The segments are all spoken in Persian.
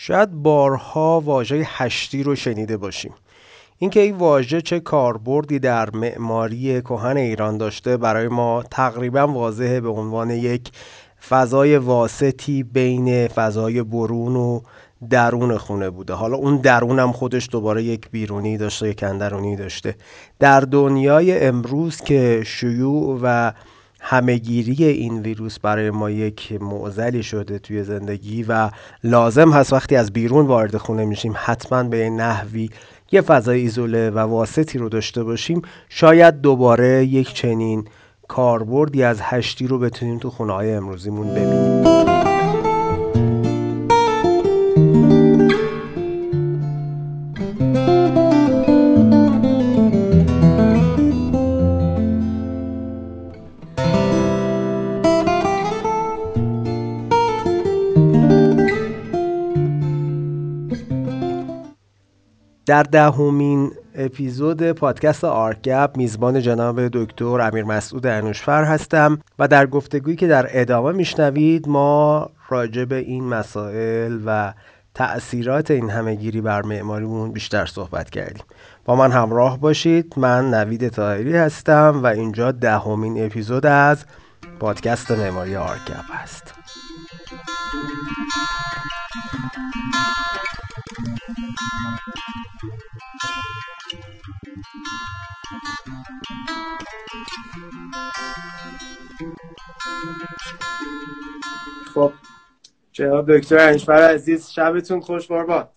شاید بارها واژه هشتی رو شنیده باشیم. اینکه این واژه چه کاربردی در معماری کهن ایران داشته برای ما تقریبا واضحه به عنوان یک فضای واسطی بین فضای برون و درون خونه بوده. حالا اون درون هم خودش دوباره یک بیرونی داشته یک اندرونی داشته. در دنیای امروز که شیوع و همهگیری این ویروس برای ما یک معزلی شده توی زندگی و لازم هست وقتی از بیرون وارد خونه میشیم حتما به نحوی یه فضای ایزوله و واسطی رو داشته باشیم شاید دوباره یک چنین کاربردی از هشتی رو بتونیم تو خونه های امروزیمون ببینیم. در دهمین اپیزود پادکست آرکپ میزبان جناب دکتر امیر مسعود انوشفر هستم و در گفتگویی که در ادامه میشنوید ما راجع به این مسائل و تأثیرات این همهگیری بر معماریمون بیشتر صحبت کردیم. با من همراه باشید. من نوید طاهری هستم و اینجا دهمین اپیزود از پادکست معماری آرکپ هست. خب جناب دکتر انشفر عزیز شبتون خوش باد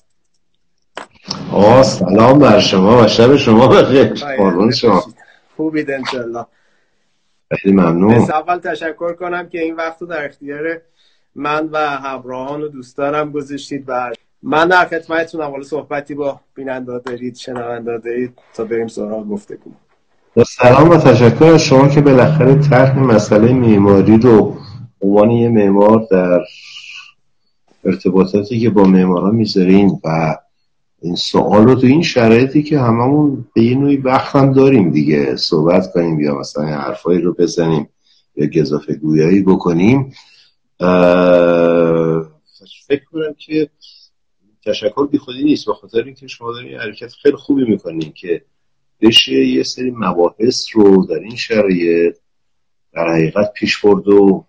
آه سلام بر شما و شب شما بخیر. قربون شما. خوبید انشالله خیلی ممنون. اول تشکر کنم که این وقت رو در اختیار من و همراهان و دوستانم گذاشتید. و من در خدمتتونم. حالا صحبتی با بیننده دارید شنونده دارید تا بریم سراغ گفتگو. با سلام و تشکر از شما که بالاخره طرح مسئله معماری رو عنوان یه معمار در ارتباطاتی که با معمارا می‌ذارین و این سوال رو تو این شرایطی که هممون به یه نوعی وقت هم داریم دیگه صحبت کنیم یا مثلا حرفایی رو بزنیم یا گذافه گویایی بکنیم فکر کنم که تشکر بی خودی نیست به خاطر اینکه شما دارین حرکت خیلی خوبی می‌کنین که بشه یه سری مباحث رو در این شرایط در حقیقت پیش برد و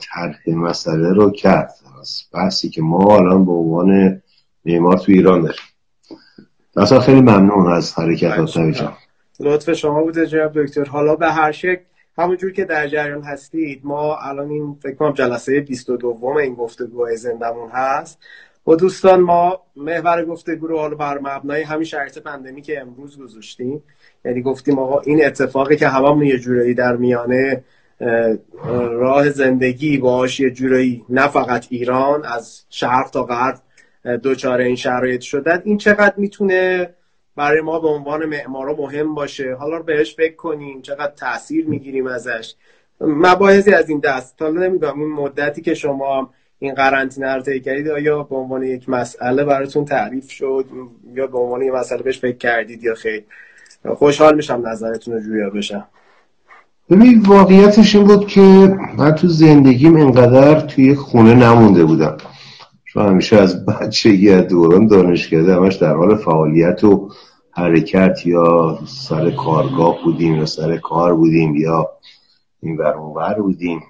طرح مسئله رو کرد. بحثی که ما الان به عنوان معمار تو ایران داریم. اصلا خیلی ممنون از حرکت لطف شما بوده جناب دکتر. حالا به هر شکل همونجور که در جریان هستید ما الان این فکر کنم جلسه 22 این گفتگو زندمون هست. و دوستان ما محور گفتگو رو حالا بر مبنای همین شرایط پندمی که امروز گذاشتیم. یعنی گفتیم آقا این اتفاقی که هممون یه جورایی در میانه راه زندگی باش یه جورایی نه فقط ایران از شرق تا غرب دوچاره این شرایط شدن. این چقدر می‌تونه برای ما به عنوان معمارا مهم باشه. حالا بهش فکر کنیم چقدر تاثیر می‌گیریم ازش. مباحثی از این دست. حالا نمی‌دونم این مدتی که شما این قرنطینه رو طی کردید آیا به عنوان یک مسئله براتون تعریف شد؟ یا به عنوان یک مسئله بهش فکر کردید یا خیر؟ خوشحال میشم نظرتون رو جویا بشم. ببین واقعیتش این بود که من تو زندگیم انقدر توی خونه نمونده بودم. چون همیشه از بچگی از دوران دانشکده همش در حال فعالیت و حرکت یا سر کارگاه بودیم یا سر کار بودیم یا این ور بودیم.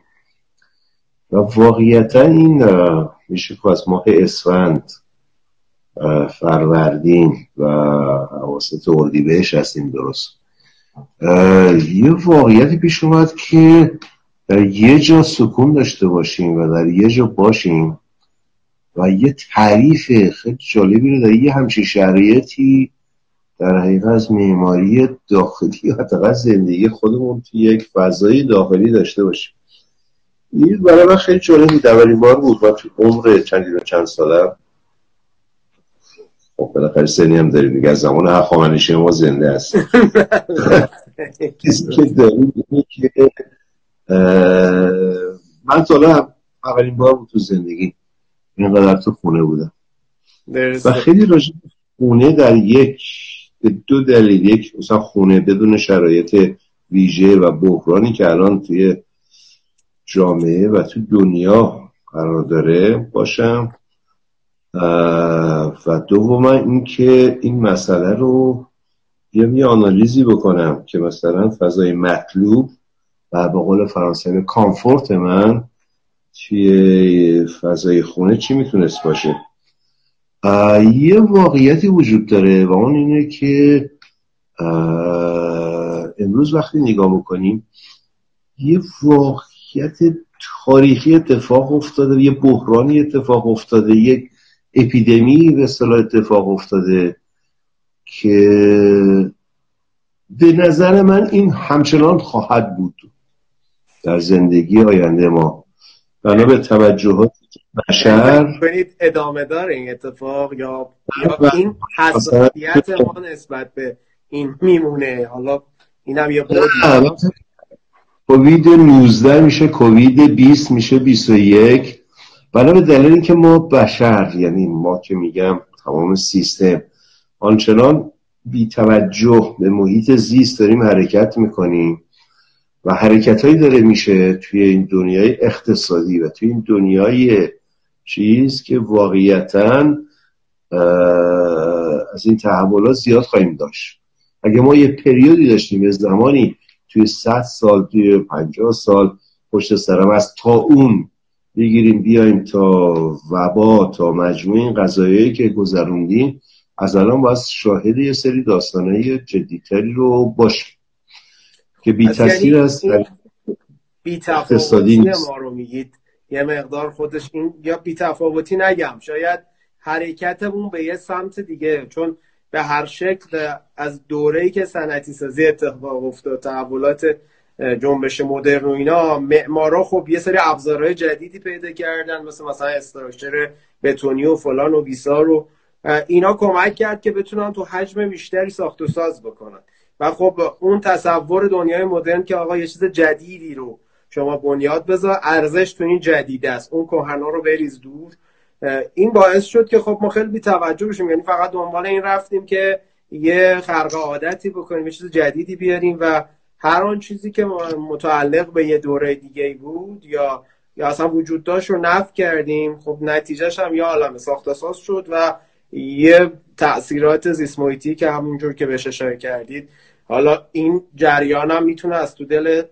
و واقعیتا این میشه که از ماه اسفند فروردین و حواست اردیبهشت هستیم درست. یه واقعیتی پیش اومد که در یه جا سکون داشته باشیم و در یه جا باشیم و یه تعریف خیلی جالبی رو در یه همچین شرایطی در حقیقت از معماری داخلی یا زندگی خودمون توی یک فضای داخلی داشته باشیم. این برای من خیلی جالب بود. اولین بار بود. من تو عمر چندی و چند سالم. خب بالاخره سنی هم داریم دیگه. از زمان هخامنشی ما زنده هست چیزی که داریم که من سالا اولین بار بود تو زندگی اینقدر تو خونه بودم. و خیلی راجع خونه در یک دو دلیل یک مثلا خونه بدون شرایط ویژه و بحرانی که الان توی جامعه و تو دنیا قرار داره باشم. و دوم اینکه این مسئله رو یه یه آنالیزی بکنم که مثلا فضای مطلوب و به قول فرانسه کامفورت من توی فضای خونه چی می‌تونست باشه؟ یه واقعیتی وجود داره و اون اینه که امروز وقتی نگاه می‌کنیم یه واقعیت تاریخی اتفاق افتاده یه بحرانی اتفاق افتاده یک اپیدمی به اصطلاح اتفاق افتاده که به نظر من این همچنان خواهد بود در زندگی آینده ما. بنا به توجهات بشر. کنید ادامه داره این اتفاق یا, یا این حساسیت ما نسبت به این میمونه؟ حالا اینم یه کووید 19 میشه کووید 20 میشه 21 بنا به دلیل اینکه ما بشر یعنی ما که میگم تمام سیستم آنچنان بی توجه به محیط زیست داریم حرکت می‌کنیم و حرکت هایی داره میشه توی این دنیای اقتصادی و توی این دنیای چیز که واقعیتا از این تحولات زیاد خواهیم داشت. اگه ما یه پریودی داشتیم یه زمانی توی 100 سال توی 50 سال پشت سرم از تا اون بگیریم بیایم تا وبا تا مجموع این قضایایی که گذروندیم از الان باید شاهد یه سری داستانهای جدیتری رو باشیم که بی تاثیر یعنی است بی تفاوتی ما رو میگید. یه مقدار خودش این یا بی تفاوتی نگم. شاید حرکتمون به یه سمت دیگه چون به هر شکل از دوره‌ای که صنعتی سازی اتفاق افتاد تحولات جنبش مدرن و اینا معمارا خب یه سری ابزارهای جدیدی پیدا کردن مثل مثلا استراکچر بتونی و فلان و بیسار و اینا کمک کرد که بتونن تو حجم بیشتری ساخت و ساز بکنن. و خب اون تصور دنیای مدرن که آقا یه چیز جدیدی رو شما بنیاد بذار ارزش تو این جدید است. اون کهنا رو بریز دور. این باعث شد که خب ما خیلی بی توجه بشیم. یعنی فقط دنبال این رفتیم که یه خرق عادتی بکنیم یه چیز جدیدی بیاریم و هر آن چیزی که متعلق به یه دوره دیگه بود یا یا اصلا وجود داشت رو نفت کردیم. خب نتیجهش هم یه عالم ساخت اساس شد و یه تاثیرات زیست که همونجور که بهش اشاره کردید. حالا این جریان هم می‌تونه از تو دل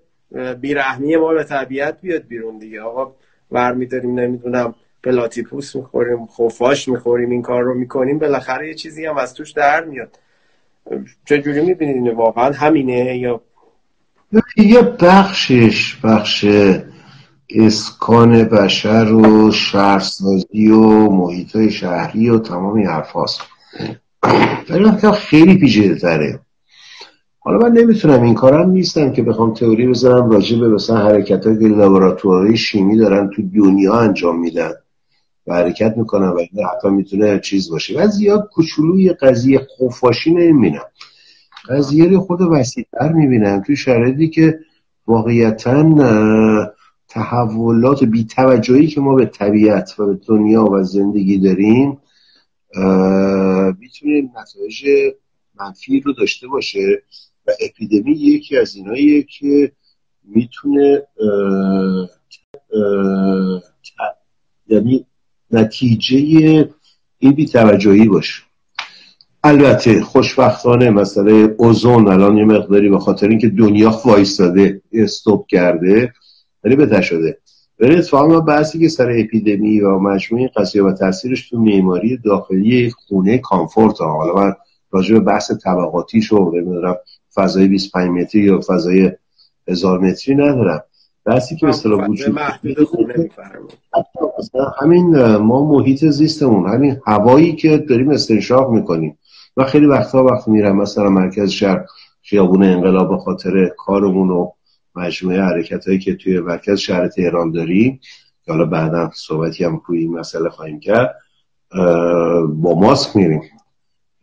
بیرحمی ما به طبیعت بیاد بیرون دیگه. آقا برمیداریم نمی‌دونم پلاتیپوس می‌خوریم خفاش می‌خوریم این کار رو می‌کنیم بالاخره یه چیزی هم از توش در میاد. چجوری می‌بینید واقعا؟ همینه یا؟ یه بخشش بخش اسکان بشر و شهرسازی و محیط شهری و تمام این حرف هاست خیلی پیچیده تره حالا من نمی‌تونم این کارم نیستم که بخوام تئوری بذارم راجع به مثلا حرکت که لابراتواری شیمی دارن تو دنیا انجام میدن و حرکت می‌کنن و این حتی می‌تونه چیز باشه. و زیاد کوچولوی قضیه خفاشی نمی‌بینم. قضیه رو خود وسیعتر می‌بینم توی شرایطی که واقعیتا تحولات بیتوجهی که ما به طبیعت و به دنیا و زندگی داریم می‌تونه نتایج منفی رو داشته باشه. و اپیدمی یکی از ایناییه که می‌تونه یعنی نتیجه این بیتوجهی باشه. البته خوشبختانه مسئله اوزون الان یه مقداری به خاطر اینکه دنیا وایستاده استوب کرده ولی بهتر شده. ولی اتفاقا بحثی که سر اپیدمی و مجموعه قضیه و تاثیرش تو معماری داخلی خونه کامفورت حالا من راجع به بحث طبقاتی شو نمی‌دونم فضای 25 متری یا فضای هزار متری ندارم. بحثی که به اصطلاح وجود همین ما محیط زیستمون همین هوایی که داریم استنشاق می‌کنیم. و خیلی وقتها وقت میرم مثلا مرکز شهر خیابون انقلاب به خاطر کارمون و مجموعه حرکت هایی که توی مرکز شهر تهران داریم که حالا بعدا صحبتی هم روی این مسئله خواهیم کرد با ماسک میریم.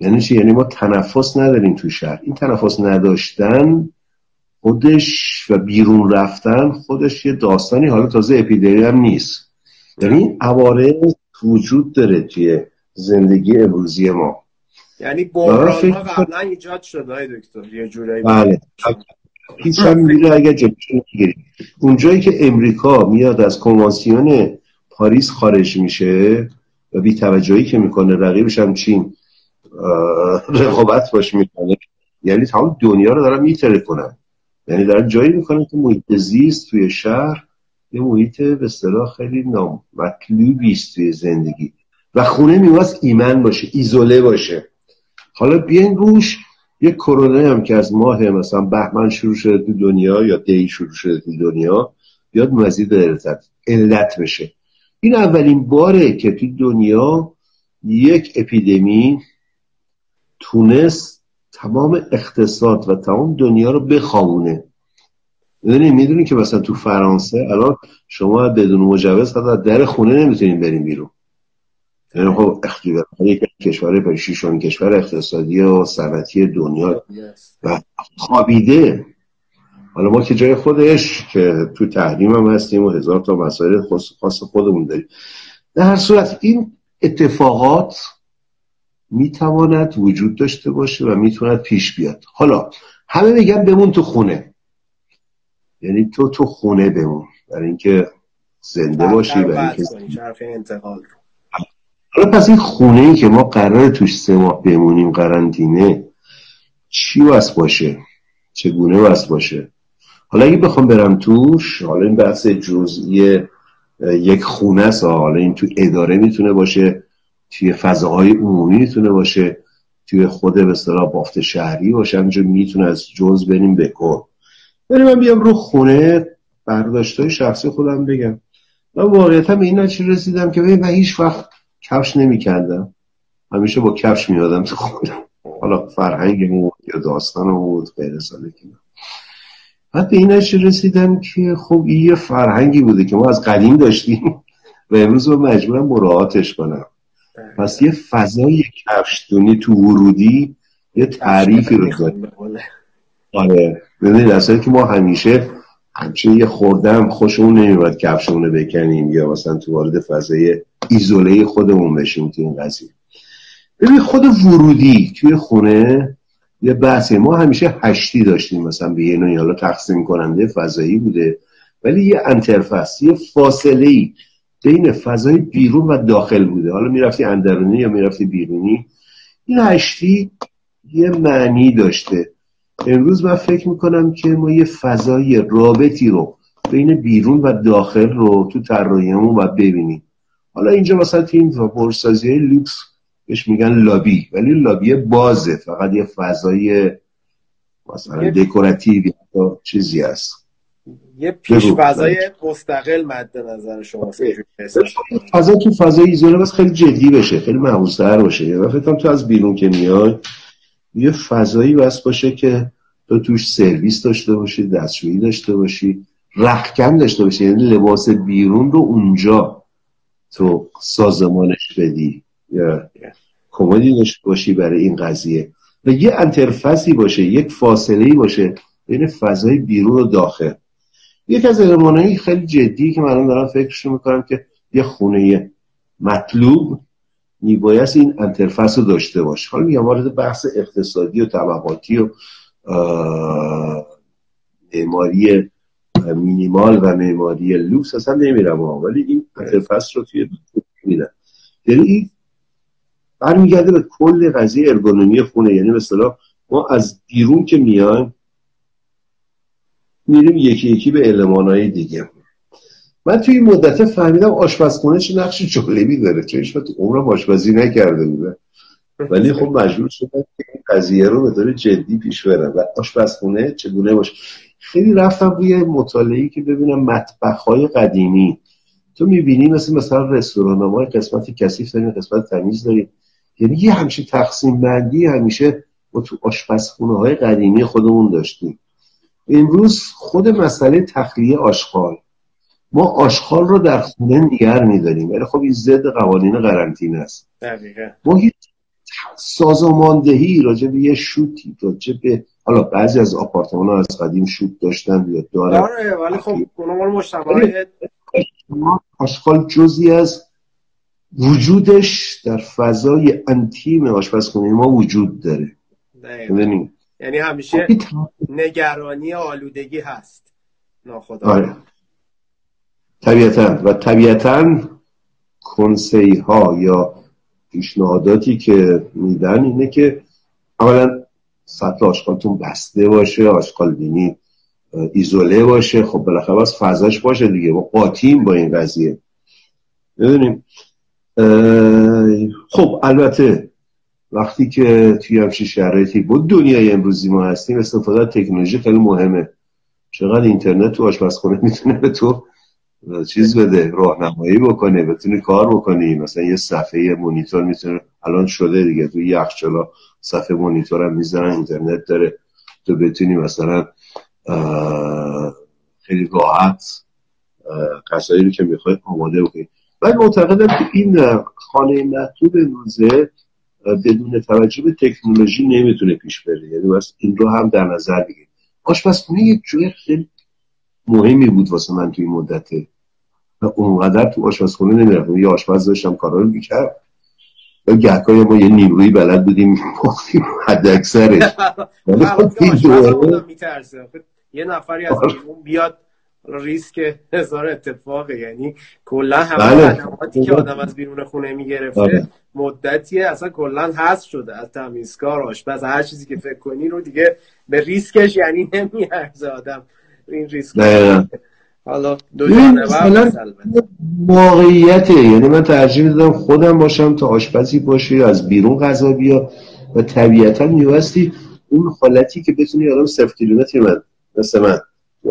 یعنی چی؟ یعنی ما تنفس نداریم توی شهر. این تنفس نداشتن خودش و بیرون رفتن خودش یه داستانی. حالا تازه اپیدمی هم نیست. یعنی عوارض وجود داره توی زندگی امروزی ما. یعنی بحران ها قبلا ایجاد شده های دکتر یه جورایی بله. هیچ هم میره اگر اونجایی که امریکا میاد از کنوانسیون پاریس خارج میشه و بی توجهی که می‌کنه رقیبش هم چین. رقابت باش می‌کنه. یعنی تمام دنیا رو دارن میتره کنن یعنی دارن جایی می‌کنن که محیط زیست توی شهر یه محیط به اصطلاح خیلی نامطلوبی است توی زندگی. و خونه میواز ایمن باشه ایزوله باشه. حالا بیاین روش یه کرونا هم که از ماه مثلا بهمن شروع شده تو دنیا یا دی شروع شده تو دنیا بیاد مزید علت بشه. این اولین باره که تو دنیا یک اپیدمی تونست تمام اقتصاد و تمام دنیا رو بخوابونه. می‌دونی می‌دونی که مثلا تو فرانسه الان شما بدون مجوز حتی در خونه نمی‌تونین بریم بیرون. یعنی خب اختیار کشور شیشون کشور اقتصادی و صنعتی دنیا و خوابیده. حالا ما که جای خودش که تو تحریم هم هستیم و هزار تا مسائل خاص خودمون داریم. در هر صورت این اتفاقات می‌تواند وجود داشته باشه و می‌تواند پیش بیاد. حالا همه میگن بمون تو خونه. یعنی تو تو خونه بمون. برای اینکه زنده باشی برای اینکه حالا پس این خونه ای که ما قرار توش سه ماه بمونیم قرنطینه چی واسه باشه؟ چگونه واسه باشه؟ حالا اگه بخوام برم توش حالا این بحث جزئی یک خونه است. حالا این تو اداره می‌تونه باشه. توی فضاهای عمومی می‌تونه باشه توی خود به اصطلاح بافت شهری باشه همینجا می‌تونه از جز بریم بکن بریم من بیام رو خونه برداشت شخصی خودم بگم. من واقعیتا به این نتیجه رسیدم که من هیچ وقت کفش نمیکندم همیشه با کفش میادم تو خودم حالا فرهنگ بود یا داستان بود غیر سالکی بعد به این رسیدم که خب این یه فرهنگی بوده که ما از قدیم داشتیم و امروز رو مجبورم مراعاتش کنم. پس یه فضای کفشتونی تو ورودی یه تعریفی رو داره آره. ببینید که ما همیشه همچنین یه خوردم خوشمون نمیباید کفشمون بکنیم یا مثلا تو وارد فضای ایزوله خودمون بشیم تو این قضیه. ببین خود ورودی توی خونه یه بحثی ما همیشه هشتی داشتیم مثلا به یه نوعی. حالا تقسیم کننده فضایی بوده ولی یه انترفس یه فاصله ای بین فضای بیرون و داخل بوده. حالا می‌رفتی اندرونی یا می‌رفتی بیرونی؟ این هشتی یه معنی داشته. امروز من فکر می‌کنم که ما یه فضای رابطی رو بین بیرون و داخل رو تو طراحیمون باید ببینیم. حالا اینجا مثلا تو این برسازی لوکس بهش میگن لابی ولی لابی بازه. فقط یه فضای مثلا دکوراتیو یا چیزی هست. یه پیش فضای مستقل مد نظر شما فضا تو فضای ایزوله بس خیلی جدی بشه خیلی محبوستر باشه. یه فکر تو از بیرون که میای یه فضایی بس باشه که تو توش سرویس داشته باشی دستشویی داشته باشی رخکن داشته باشی. یعنی لباس بیرون رو اونجا تو سازمانش بدی. یا کمدی داشته باشی برای این قضیه. و یه انترفسی باشه یک فاصله باشه بین فضای بیرون و داخل. یک از المانایی خیلی جدی که من دارم فکرش می‌کنم که یه خونه مطلوب میبایست این انترفس رو داشته باشه. حالا میگم وارد بحث اقتصادی و طبقاتی و معماری مینیمال و معماری لوکس اصلا نمیرم ولی این انترفس رو توی میدن. یعنی برمیگرده به کل قضیه ارگونومی خونه یعنی مثلا ما از بیرون که میایم میریم یکی یکی به المانهای دیگه. من توی این مدت فهمیدم آشپزخونه چه نقش جالبی داره. چه هیچ تو عمرم آشپزی نکرده بوده ولی خب مجبور شدم که این قضیه رو به طور جدی پیش برم. و آشپزخونه چگونه باشه خیلی رفتم روی مطالعه که ببینم مطبخ های قدیمی. تو می‌بینی مثل مثلا رستوران های قسمت کثیف داریم قسمت تمیز داریم. یعنی یه همچین تقسیم بندی همیشه ما تو آشپزخونه های قدیمی خودمون داشتیم. امروز خود مسئله تخلیه آشغال. ما آشغال رو در خونه نگر میداریم. ولی خب این ضد قوانین قرنطینه است. ما هیچ سازماندهی راجع به یه شوتی راجع به حالا بعضی از آپارتمان ها از قدیم شوت داشتن یا دارن. آره ولی خب مجتمع آشغال جزی از وجودش در فضای انتیم آشپزخونه ما وجود داره. یعنی همیشه نگرانی آلودگی هست. ناخدا آره. طبیعتا. و طبیعتا کنسی ها یا پیشنهاداتی که میدن اینه که اولا سطح آشغالتون بسته باشه آشغال بینی ایزوله باشه. خب بالاخره از فضاش باشه دیگه. ما قاطیم با این قضیه. می‌دونیم؟ خب البته وقتی که توی همچین شرایطی بود دنیای امروزی ما هستیم استفاده تکنولوژی خیلی مهمه. چقدر اینترنت تو آشپزخونه می‌تونه به تو چیز بده راهنمایی بکنه بتونی کار بکنی. مثلا یه صفحه مونیتور می‌تونه الان شده دیگه تو یخچالا صفحه مونیتور هم می‌ذارن اینترنت داره. تو بتونی مثلا خیلی راحت قصایی رو که می‌خوای آماده بکنی. من معتقدم که این خانه محدود روزه بدون توجه به تکنولوژی نمی‌تونه پیش بره. یعنی بس این رو هم در نظر بگیر آشپزخونه یه جای خیلی مهمی بود واسه من توی مدته و اونقدر تو آشپزخونه نمی‌رفتم. یه آشپز داشتم کارا رو می‌کرد. و گهگاه ما یه نیمروی بلد بودیم میپختیم حد اکثرش. یه نفری از آره. بیاد ریسک هزار اتفاقه. یعنی کلا همه بله. خدماتی که آدم از بیرون خونه می‌گرفته بله. مدتیه اصلا کلا هست شده از تمیزکار آشپز هر چیزی که فکر کنی رو دیگه به ریسکش یعنی نمیارزه آدم. این ریسک حالا دو واقعیته. یعنی من ترجیح میدم خودم باشم تا آشپزی باشه از بیرون غذا بیا و طبیعتا میوستی اون حالتی که بتونی آدم صفر کیلومتری من مثل من.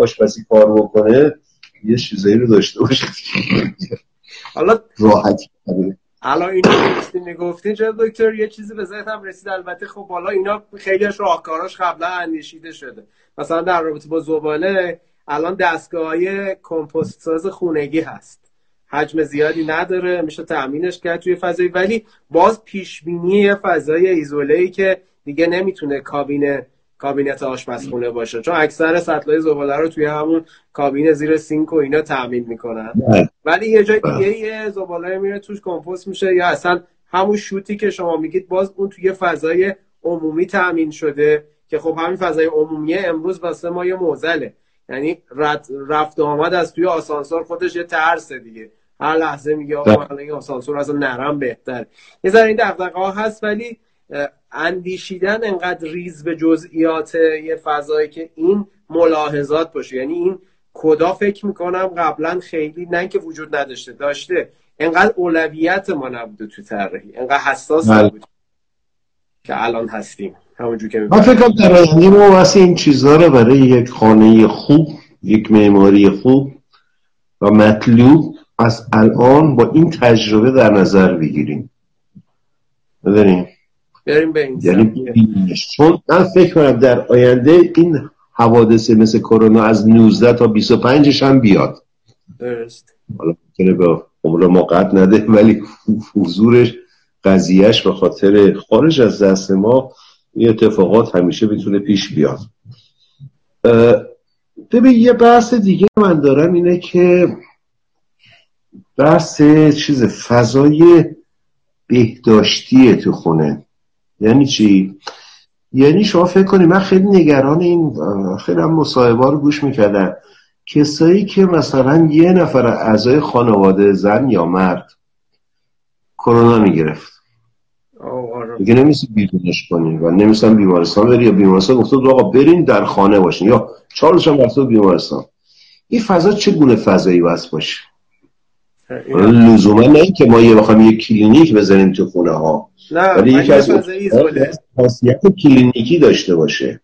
آشپزی کار بکنه یه چیزایی رو داشته باشه. حالا راحتی الان اینو می‌گفتین چه دکتر یه چیزی به ذهنم رسید. البته خب بالا اینا خیلیش راهکاراش قبلا اندیشیده شده. مثلا در رابطه با زباله الان دستگاه های کمپوست ساز خونگی هست. حجم زیادی نداره میشه تأمینش کرد توی فضایی. ولی باز پیش بینی یه فضای ایزوله ای که دیگه نمی‌تونه کابین کابینت آشپزخونه باشه چون اکثر سطلای زباله رو توی همون کابین زیر سینک و اینا تامین می‌کنن بله. ولی یه جای دیگه. یه زباله میره توش کمپوست میشه یا اصلا همون شوتی که شما میگید باز اون توی فضای عمومی تامین شده که خب همین فضای عمومی امروز واسه ما یه موزله یعنی رفت و آمد از توی آسانسور خودش یه ترسه دیگه هر لحظه میگه آقا. این آسانسور از نرم بهتر یه ذره این دغدغه هست ولی اندیشیدن انقدر ریز به جزئیات یه فضایی که این ملاحظات باشه. یعنی این کدا فکر می‌کنم قبلا خیلی نه که وجود نداشته داشته. انقدر اولویت ما نبوده تو طراحی. انقدر حساس بله. نبود که الان هستیم. همونجور که من فکر کنم در ما این چیزها رو برای یک خانه خوب یک معماری خوب و مطلوب از الان با این تجربه در نظر بگیریم. بدونیم بریم به این یعنی چون من فکر کنم در آینده این حوادث مثل کرونا از 19 تا 25 هم بیاد. درست. حالا ممکنه به عمر ما قد نده ولی حضورش قضیهش به خاطر خارج از دست ما این اتفاقات همیشه بتونه پیش بیاد. ببین یه بحث دیگه من دارم اینه که بحث چیز فضای بهداشتی تو خونه. یعنی چی؟ یعنی شما فکر کنید من خیلی نگران این خیلی هم مصاحبه رو گوش می‌کردم. کسایی که مثلا یه نفر اعضای خانواده زن یا مرد کرونا می‌گرفت. آره. دیگه نمیتونستی بیرونش کنین و نمیتونستن بیمارستان بری یا بیمارستان گفته آقا برین در خانه باشین یا چهارش هم بیمارستان. این فضا چه گونه فضایی بایست باشه؟ لزوما نه که ما یه بخوام یه کلینیک بزنیم تو خونه ها ولی یکی از خاصیت کلینیکی داشته باشه.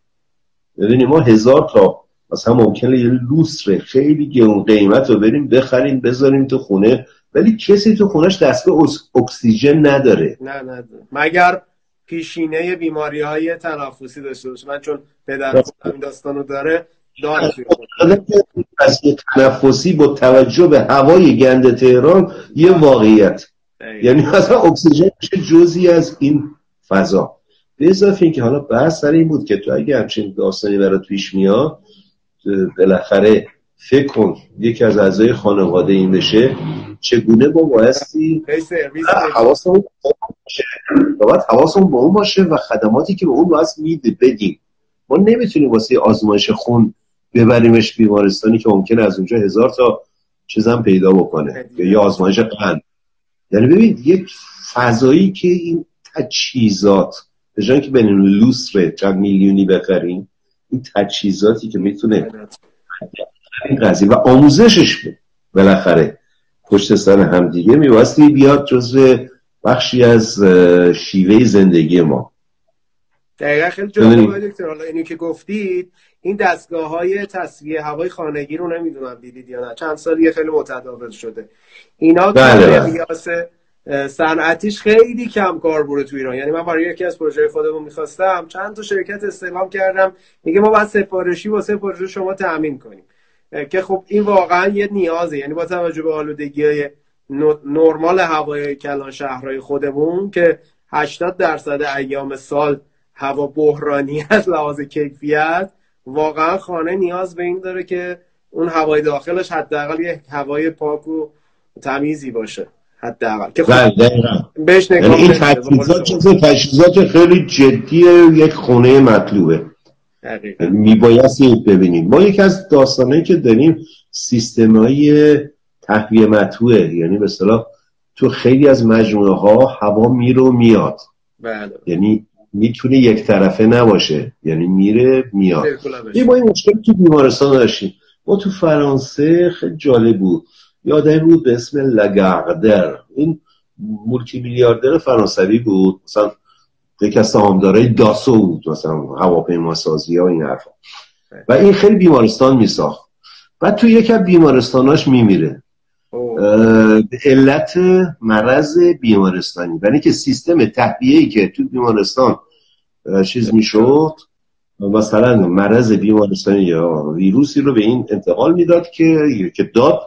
ببینیم ما هزار تا مثلا ممکنه یه لوستر خیلی گرون قیمت رو بریم بخریم بذاریم تو خونه ولی کسی تو خونش دستگاه اکسیژن نداره. نه نداره مگر پیشینه بیماری های تنفسی داشته باشه؟ من چون پدر این داستانو داره داره تنفسی با توجه به هوای گند تهران یه واقعیت. یعنی مثلا اکسیژن جزی از این فضا؟ به اضافه اینکه حالا بحث سر این بود که تو اگه همچین داستانی برات پیش میاد بالاخره فکر کن یکی از اعضای خانواده این بشه چگونه با بایستی حواسمون باید حواسمون با اون باشه و خدماتی که به اون باید میده بدیم ما نمی‌تونیم واسه آزمایش خون ببریمش بیمارستانی که ممکن از اونجا هزار تا چیزم پیدا بکنه. یا آزمایش قند. یعنی ببینید یک فضایی که این تجهیزات به جایی که بین لوسره چند میلیونی بخریم این تجهیزاتی که می‌تونه این قضیه و آموزشش بود. بالاخره پشت سر همدیگه میباستی بیاد جز بخشی از شیوه زندگی ما. دقیقا خیلی جالبه دکتر. حالا اینو که گفتید این دستگاه های تصویه هوای خانگی رو نمی‌دونم دیدید یا نه. چند سالی خیلی متداول شده. اینا بله بله. صنعتیش خیلی کم کار بوده تو ایران. یعنی من برای یکی از پروژه خودمون می‌خواستم چند تا شرکت استعلام کردم. میگه ما باید سفارشی واسه پروژه شما تأمین کنیم. که خب این واقعا یه نیازه. یعنی با توجه به آلودگی های نرمال هوای کلان شهرهای خودمون که 80 درصد ایام سال هوا بحرانی از لحاظ کیفیت واقعا خانه نیاز به این داره که اون هوای داخلش حداقل یه هوای پاک و تمیزی باشه. حداقل. که خب بله، بهش نگاه یعنی این تجهیزات تجهیزات خیلی جدی یک خونه مطلوبه. میبایستی ببینیم. ما یکی از داستانه که داریم سیستم های تهویه مطوعه یعنی به صلاح تو خیلی از مجموعه ها هوا میره و میاد. بله. یعنی می‌تونه یک طرفه نباشه. یعنی میره میاد. یه ما این مشکل تو بیمارستان داشتیم. ما تو فرانسه خیلی جالب بود. یادم بود به اسم لگردر این مولتی میلیاردر فرانسوی بود. مثلا یکی از سهامدارای داسو بود مثلا هواپیما سازی ها این حرفا. و این خیلی بیمارستان میساخت. بعد تو یکی از بیمارستاناش میمیره. به علت مرض بیمارستانی. برای که سیستم تهویه‌ای که تو بیمارستان چیز می‌شد مثلا مرض بیمارستانی یا ویروسی رو به این انتقال می‌داد که که داد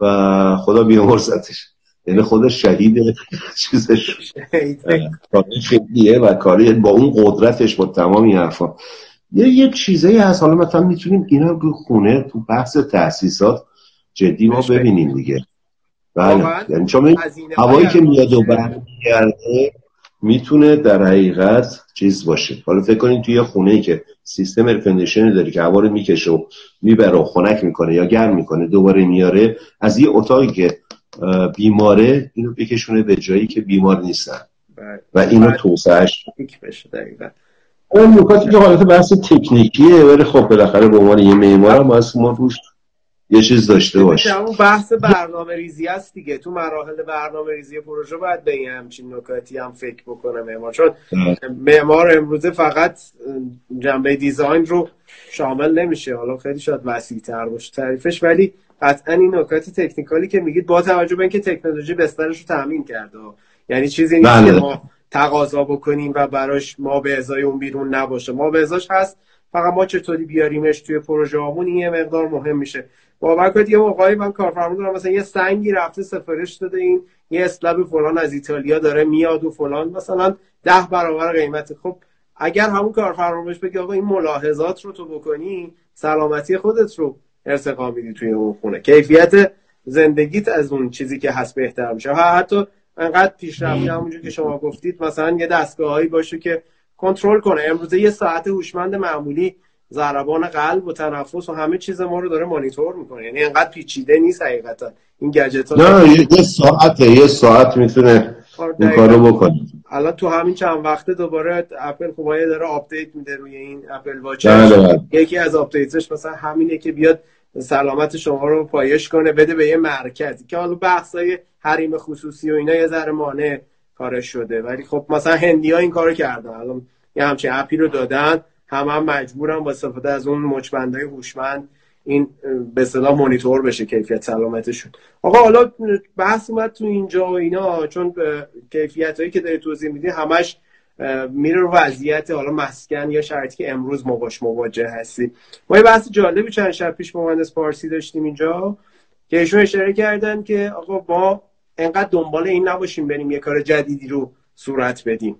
و خدا بیامرزتش. یعنی خود شهید چیزش. خیلیه و کاری با اون قدرتش با تمام این حرفا. یه یک چیزایی هست. حالا مثلا می‌تونیم اینا رو خونه تو بحث تاسیسات جدی ما ببینیم دیگه. بله. یعنی چون هوایی که میاد و برمیگرده می‌تونه در حقیقت چیز باشه. حالا فکر کنید توی خونه ای که سیستم ارکندیشن داری که هوا رو می‌کشه و می‌بره و خنک می‌کنه یا گرم می‌کنه دوباره میاره از یه اتاقی که بیماره اینو بکشونه به جایی که بیمار نیستن. بله. و اینو بله. توسعهش بشه دقیقا. اون نکاتی که حالت بحث تکنیکیه ولی خب بالاخره به عنوان یه معمار هم ما روش یه چیز داشته باشه اون بحث برنامه ریزی است دیگه. تو مراحل برنامه ریزی پروژه باید به این همچین نکاتی هم فکر بکنه معمار. چون معمار امروزه فقط جنبه دیزاین رو شامل نمیشه. حالا خیلی شاید وسیع تر باشه تعریفش ولی قطعا این نکات تکنیکالی که میگید با توجه به اینکه تکنولوژی بسترش رو تامین کرده. یعنی چیزی نیست که بله. ما تقاضا بکنیم و براش ما به ازای اون بیرون نباشه. ما به ازاش هست فقط ما چطوری بیاریمش توی پروژه همون این یه مقدار مهم میشه. باور کنید یه موقعی من کارفرما دارم مثلا یه سنگی رفته سفارش داده این یه اسلب فلان از ایتالیا داره میاد و فلان مثلا ده برابر قیمت خب اگر همون کارفرما بهش بگه آقا این ملاحظات رو تو بکنی سلامتی خودت رو ارتقا میدی توی اون خونه. کیفیت زندگیت از اون چیزی که هست بهتر میشه. حتی انقدر پیشرفته همونجور که شما گفتید مثلا یه دستگاهایی باشه که کنترل کنه. امروزه یه ساعت هوشمند معمولی ضربان قلب و تنفس و همه چیز ما رو داره مانیتور می‌کنه. یعنی انقدر پیچیده نیست حقیقتا. این گجت ها نه یه ساعت یه ساعت می‌تونه آره، این کارو بکنه. الان تو همین چند وقته دوباره اپل خوبایه داره update میده روی این Apple Watch بله، بله. یکی از updateش مثلا همینه که بیاد سلامت شما رو پایش کنه بده به یه مرکزی که حالا بحثای حریم خصوصی و اینا یه ذره مانع کارش شده. ولی خب مثلا هندی ها این کارو کردن. الان یه همچین appی رو دادن. هم هم مجبورم با استفاده از اون مچبندهای هوشمند این به صدا مانیتور بشه کیفیت سلامتشون. آقا حالا بحث اومد تو اینجا و اینا چون کیفیت هایی که داری توضیح میدی همش میره رو وضعیت حالا مسکن یا شرایطی که امروز ما باش مواجه هستی ما یه بحث جالبی چند شب پیش با مهندس پارسی داشتیم اینجا که ایشون اشاره کردن که آقا با انقدر دنبال این نباشیم بریم یه کار جدیدی رو صورت بدیم.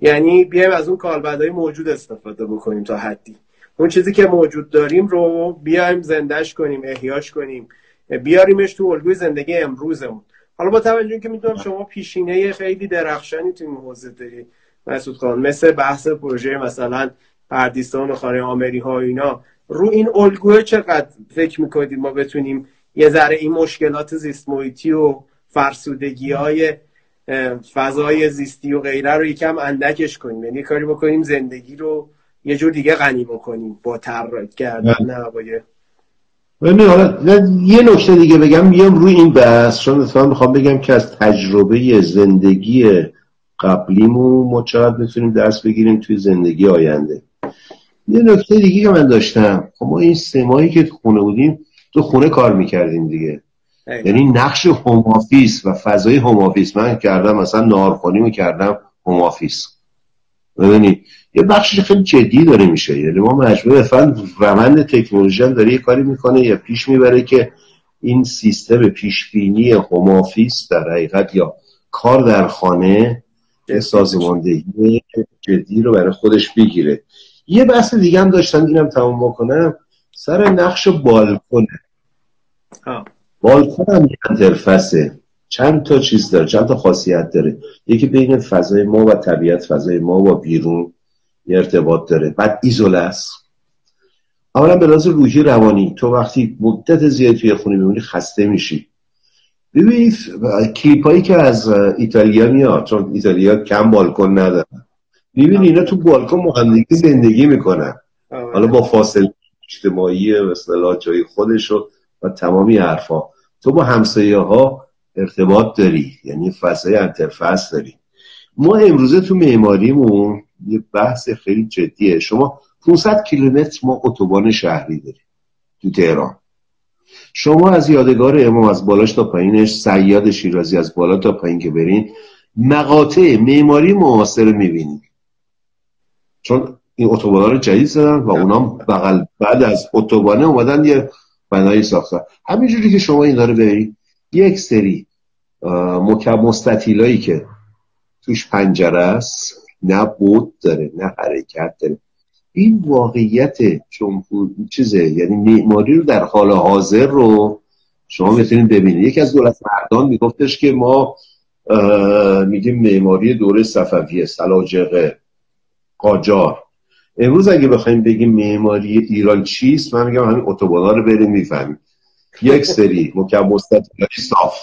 یعنی بیایم از اون کالبدهای موجود استفاده بکنیم تا حدی. اون چیزی که موجود داریم رو بیایم زندش کنیم احیاش کنیم. بیاریمش تو الگوی زندگی امروزمون. حالا با توجه که می‌دونم شما پیشینه خیلی درخشانی تو این حوزه دارید مسعود خان مثل بحث پروژه مثلا پردیستان و خانه آمری ها اینا. رو این الگوه چقدر فکر می‌کنید ما بتونیم یه ذره این مشکلات زیست محیطی و فرسودگی های فضای زیستی و غیره رو یکم اندکش کنیم. یعنی کاری بکنیم زندگی رو یه جور دیگه غنی بکنیم با تر کردن هوای یه نکته دیگه بگم میام روی این بحث چون اتفاقا می‌خوام بگم که از تجربه زندگی قبلیمون ما چقدر می‌تونیم درس بگیریم توی زندگی آینده. یه نکته دیگه که من داشتم خب ما این سه ماهی که خونه بودیم تو خونه کار می‌کردیم دیگه. یعنی نقش هومافیس و فضای هومافیس من کردم مثلا نارخونی کردم هومافیس ببینید یه بخشی خیلی جدی داره میشه. یعنی ما مجبور فعلا روند تکنولوژی هم داره یه کاری می‌کنه یا پیش می‌بره که این سیستم پیشبینی هومافیس در حقیقت یا کار در خانه سازماندهی جدی رو برای خودش بگیره. یه بحث دیگه هم داشتم اینم تمام بکنم. سر نقش بالکونه. بالکن هم انترفسه چند تا چیز داره چند تا خاصیت داره. یکی بین فضای ما و طبیعت فضای ما و بیرون یه ارتباط داره. بعد ایزوله است. اولا به لحاظ روحی روانی تو وقتی مدت زیادی توی خونه میمونی خسته میشی. ببینید کلیپ هایی که از ایتالیا میاد چون ایتالیا کم بالکن نداره ببین اینا تو بالکن مهندگی زندگی می‌کنن. حالا با فاصله اجتماعی مثلا جای خودش و تمامی حرفا. تو با همسایه ها ارتباط داری یعنی فضای انترفس داری. ما امروزه تو معماریمون یه بحث خیلی جدیه. شما 500 کیلومتر ما اتوبان شهری داریم تو تهران. شما از یادگار امام از بالاش تا پایینش سیاد شیرازی از بالا تا پایین که برین مقاطع معماری معاصر می‌بینید. چون این اتوبان رو جدید زدن و اونا بغل بعد از اتوبانه اومدن یه بنایی ساختن همینجوری که شما این داره برید یک سری مکب مستطیلایی که توش پنجره است نه بود داره نه حرکت داره. این واقعیت جمهور چیزه یعنی معماری رو در حال حاضر رو شما می‌تونید ببینید. یکی از دولت مردان میگفتش که ما میگیم معماری دوره صفویه سلاجقه قاجار. امروز اگه بخوایم بگیم معماری ایران چیست من میگم همین اتوبانا رو بریم می‌فهمیم یک سری مکم مستطیلی صاف.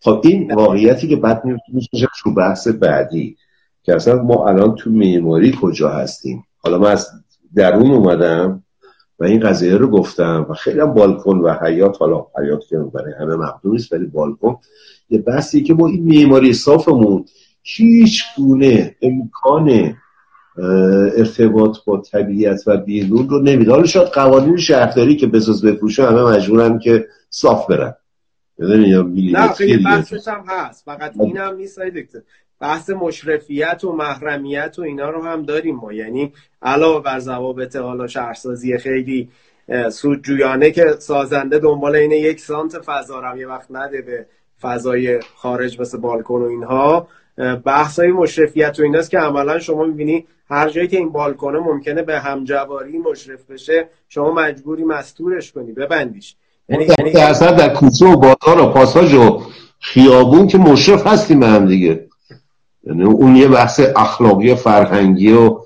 خب این واقعیتی که بعد میشه تو بحث بعدی که اصلا ما الان تو معماری کجا هستیم؟ حالا من از درون اومدم و این قضیه رو گفتم و خیلی هم بالکن و حیات حالا حیات که برای همه مقدوم نیست ولی بالکن. یه بحثی که با این معماری صافمون هیچ گونه امکان ارتباط با طبیعت و بیرون رو نمیده. حالا شاید قوانین شهرداری که بساز بفروشه همه مجبورن که صاف برن. نه خیلی بحثش هم هست. فقط این هم نیست دکتر. بحث مشرفیت و محرمیت و اینا رو هم داریم ما. یعنی علاوه بر ضوابط حالا شهرسازی خیلی سودجویانه که سازنده دنبال اینه یک سانت فضا رو یه وقت نده به فضای خارج مثل بالکن و اینها. بحث های مشرفیت و ایناست که عملا شما می‌بینی هر جایی که این بالکنه ممکنه به همجواری مشرف بشه شما مجبوری مستورش کنی ببندیش. یعنی یعنی در کوچه و بازار و پاساژ و خیابون که مشرف هستیم هم دیگه. یعنی اون یه بحث اخلاقی و فرهنگی و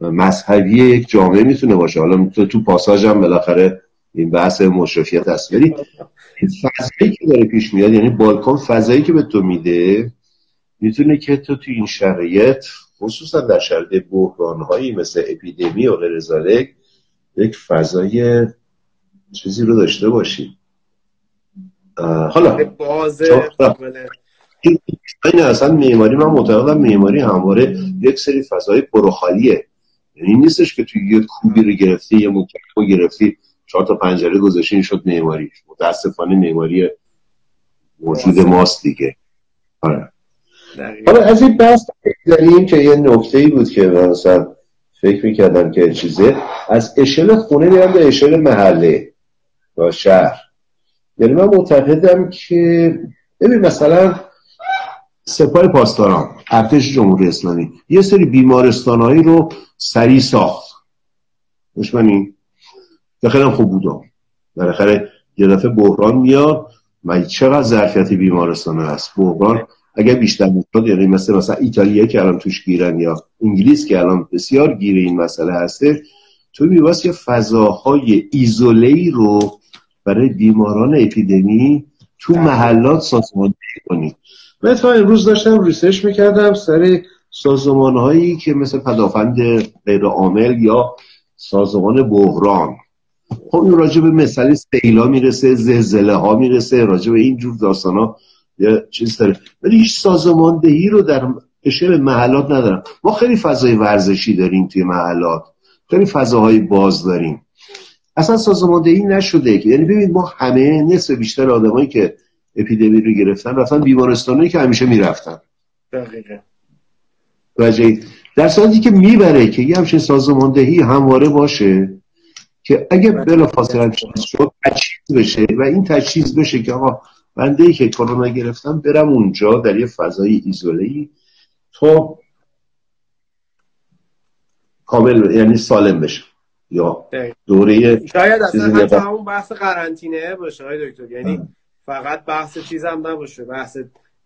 مذهبی یک جامعه می‌تونه باشه. حالا تو, تو پاساژ هم بالاخره این بحث مشرفیت هست ولی فضایی که داره پیش میاد یعنی بالکن فضایی که به تو میده می‌تونه که تو تو این شرایط خصوصا در شرایط بحرانهایی مثل اپیدمی و غیر یک فضای چیزی رو داشته باشی حالا بازه این اصلا معماری من معتقدم معماری همواره یک سری فضای پروخالیه. یعنی نیستش که توی یه کوبی رو گرفتی یه مکتب گرفتی چهار تا پنجره گذاشتی شد معماری. متاسفانه معماری موجود ماست دیگه. آره. حالا از این بحث داریم که یه نکته بود که مثلا فکر می‌کردم که چیزه. از اشل خونه میرم به اشل محله و شهر. یعنی من معتقدم که ببین مثلا سپاه پاسداران ارتش جمهوری اسلامی یه سری بیمارستانهایی رو سریع ساخت. دشمنی؟ خیلی خوب بودم بالاخره یه دفعه بحران میاد. و چقدر ظرفیت بیمارستان هست؟ بحران اگر بیشتر بود یعنی مثل مثلا ایتالیا که الان توش گیرن یا انگلیس که الان بسیار گیر این مسئله هسته تو میباس یه فضاهای ایزوله رو برای بیماران اپیدمی تو محلات سازماندهی کنید من تا امروز داشتم ریسرچ می‌کردم سر سازمان هایی که مثل پدافند غیر عامل یا سازمان بحران. خب این راجع به مسئله سیلا می‌رسه زلزله ها می‌رسه راجع به اینجور داستان ها یه چیز داره ولی هیچ سازماندهی رو در به محلات ندارم. ما خیلی فضای ورزشی داریم توی محلات. خیلی فضاهای باز داریم. اصلا سازماندهی نشده یعنی ببینید ما همه نصف بیشتر آدمایی که اپیدمی رو گرفتن رفتن بیمارستانی که همیشه می‌رفتن. دقیقه در صورتی که می‌بره که یه همچین سازماندهی همواره باشه که اگه بله. بلا فاصله شد تجهیز بشه و این تجهیز بشه که آقا بنده ای که کرونا گرفتم برم اونجا در یه فضای ایزوله ای تا کامل یعنی سالم بشه یا دوره شاید اصلا همون بحث قرنطینه باشه های دکتر. یعنی فقط بحث چیزم نباشه بحث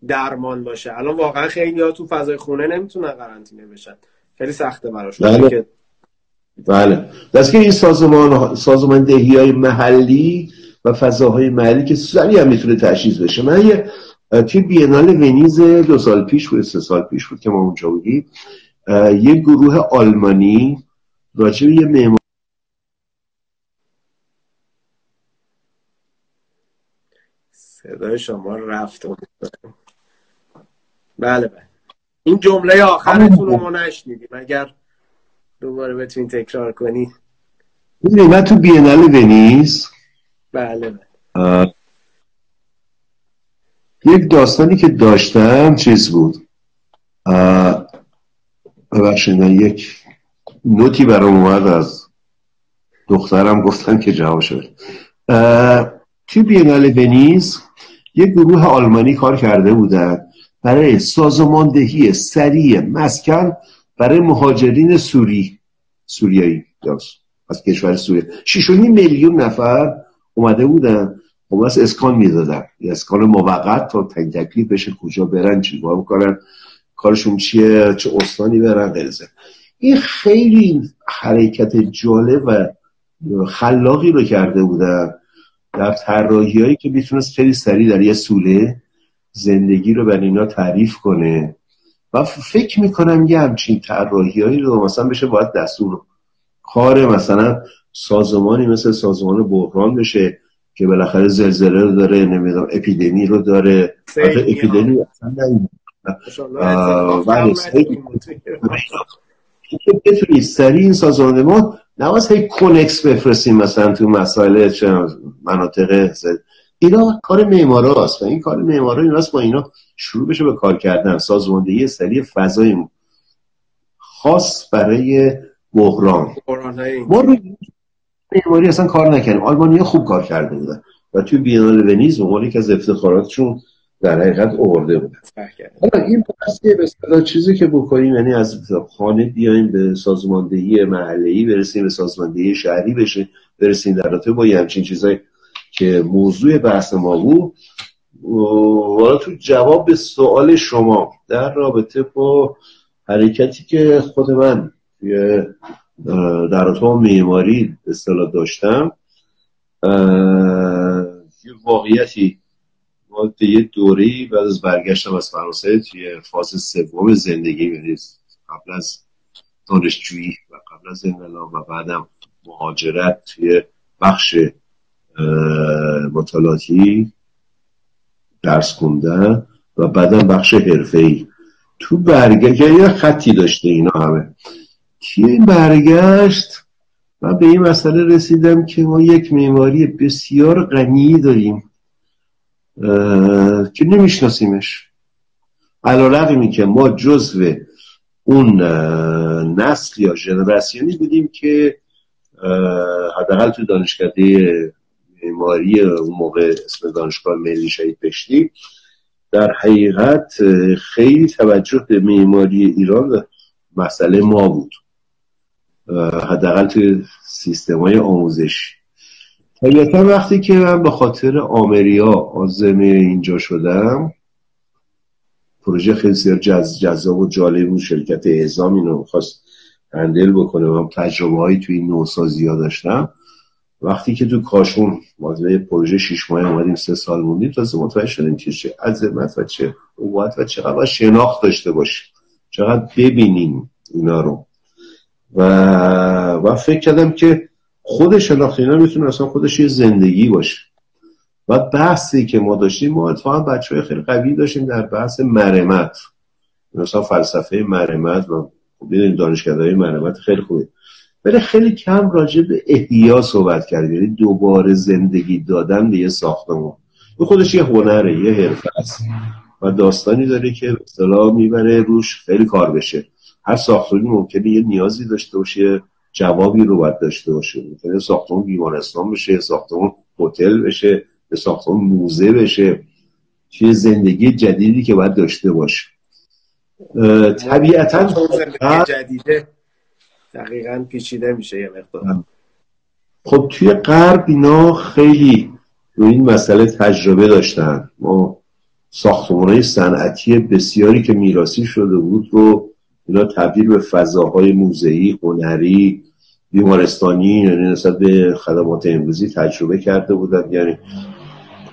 درمان باشه. الان واقعا خیلی ها تو فضای خونه نمی‌تونن قرنطینه بشن. خیلی سخته براشون بله. که بله. دست که این سازمان سازمان دهی های محلی و فضاهای محلی که سریع هم می‌تونه تشخیص بشه. من یه توی بینال ونیز دو سال پیش بود سه سال پیش بود که ما اونجا بودیم یه گروه آلمانی راجع یه معمار صدای شما رفت. بله بله. این جمله آخرتون رو ما نشنیدیم. اگر دوباره بتونید تکرار کنید من تو بینال ونیز بله. یک داستانی که داشتم چیز بود؟ ببخشید یک نوتی برام اومد از دخترم گفتن که جواب شد توی بینال ونیز یک گروه آلمانی کار کرده بودن برای سازماندهی سریع مسکن برای مهاجرین سوری سوریایی از کشور سوریه. 6.5 میلیون نفر اومده بودن خب بس اسکان می‌دادن. اسکان موقت تا تنگ تکلیف بشه کجا برن چی باید کنن کارشون چیه چه استانی برن غیرزه این خیلی حرکت جالب و خلاقی رو کرده بودن. در طراحی هایی که می‌تونست خیلی سریع در یه سوله زندگی رو بر اینا تعریف کنه. و فکر می‌کنم یه همچین طراحی هایی رو مثلا بشه باید دستور کار مثلا سازمانی مثل سازمان بحران بشه که بالاخره زلزله رو داره نمی‌دونم اپیدمی رو داره. اپیدمی اصلا بله، که بتونی سریع این سازمان ما نواز هی کنکس بفرستیم مثلا تو مسائل مناطق اینا کار معمارا و این کار معمارا ایناست با اینا شروع بشه به کار کردن. سازماندهی سریع فضای خاص برای بحران. ما رو معماری اصلا کار نکردیم. آلمانیا خوب کار کرده بودن. و توی بینال ونیز به که از افتخاراتشون در حقیقت آورده بودن. حالا این بحثی به چیزی که بکنیم یعنی از خانه بیایم به سازماندهی محلی برسیم به سازماندهی شهری بشه برسیم در رابطه با همچین چیزای که موضوع بحث ما بود. حالا تو جواب به سوال شما در رابطه با حرکتی که خود من در رابطه معماری اصطلاح داشتم. یه واقعیتی ما یه دوری بعد از برگشتم از فرانسه توی فاز سوم زندگی یعنی قبل از دانشجویی و قبل از انقلاب و بعدم مهاجرت توی بخش مطالعاتی درس خوندن و بعدم بخش ای تو برگشت یه خطی داشته اینا همه. توی این برگشت؟ من به این مسئله رسیدم که ما یک معماری بسیار غنی داریم که نمیشناسیمش. علا که ما جزو اون نسل یا ژنراسیونی بودیم که حداقل تو دانشکده معماری اون موقع اسم دانشگاه ملی شهید پشتی در حقیقت خیلی توجه به معماری ایران مسئله ما بود. حداقل تو سیستم های آموزش طبیعتا وقتی که من به خاطر آمریا آزمه اینجا شدم پروژه خیلی سیار جذاب و جالب بود. شرکت اعزام اینو خواست هندل بکنه. و تجربه هایی توی این نوسازی ها داشتم. وقتی که تو کاشون ما پروژه شیش ماه اومدیم سه سال موندیم تازه متوجه شدیم که چه عظمت و چه قوت و چقدر شناخت داشته باشیم. چقدر ببینیم اینا رو. و و فکر کردم که خود شناخت اینا می‌تونه اصلا خودش یه زندگی باشه. و بحثی که ما داشتیم ما اتفاقا بچه های خیلی قوی داشتیم در بحث مرمت. مثلا فلسفه مرمت و ببینید دانشکده مرمت خیلی خوبه. ولی خیلی کم راجع به احیا صحبت کرد یعنی دوباره زندگی دادن به یه ساختمون به خودش یه هنره یه حرفه است. و داستانی داره که اصطلاح می‌بره روش خیلی کار بشه. هر ساختمانی ممکنه یه نیازی داشته باشه جوابی رو باید داشته باشه. ممکنه ساختمون بیمارستان بشه ساختمون هتل بشه به ساختمون موزه بشه. چیه زندگی جدیدی که باید داشته باشه. طبیعتا زندگی جدیده دقیقا پیچیده میشه یه مقدار. خب توی غرب اینا خیلی رو این مسئله تجربه داشتن. ما ساختمان های صنعتی بسیاری که میراسی شده بود رو اینا تبدیل به فضاهای موزهی هنری بیمارستانی یعنی نسبت به خدمات امروزی تجربه کرده بودن یعنی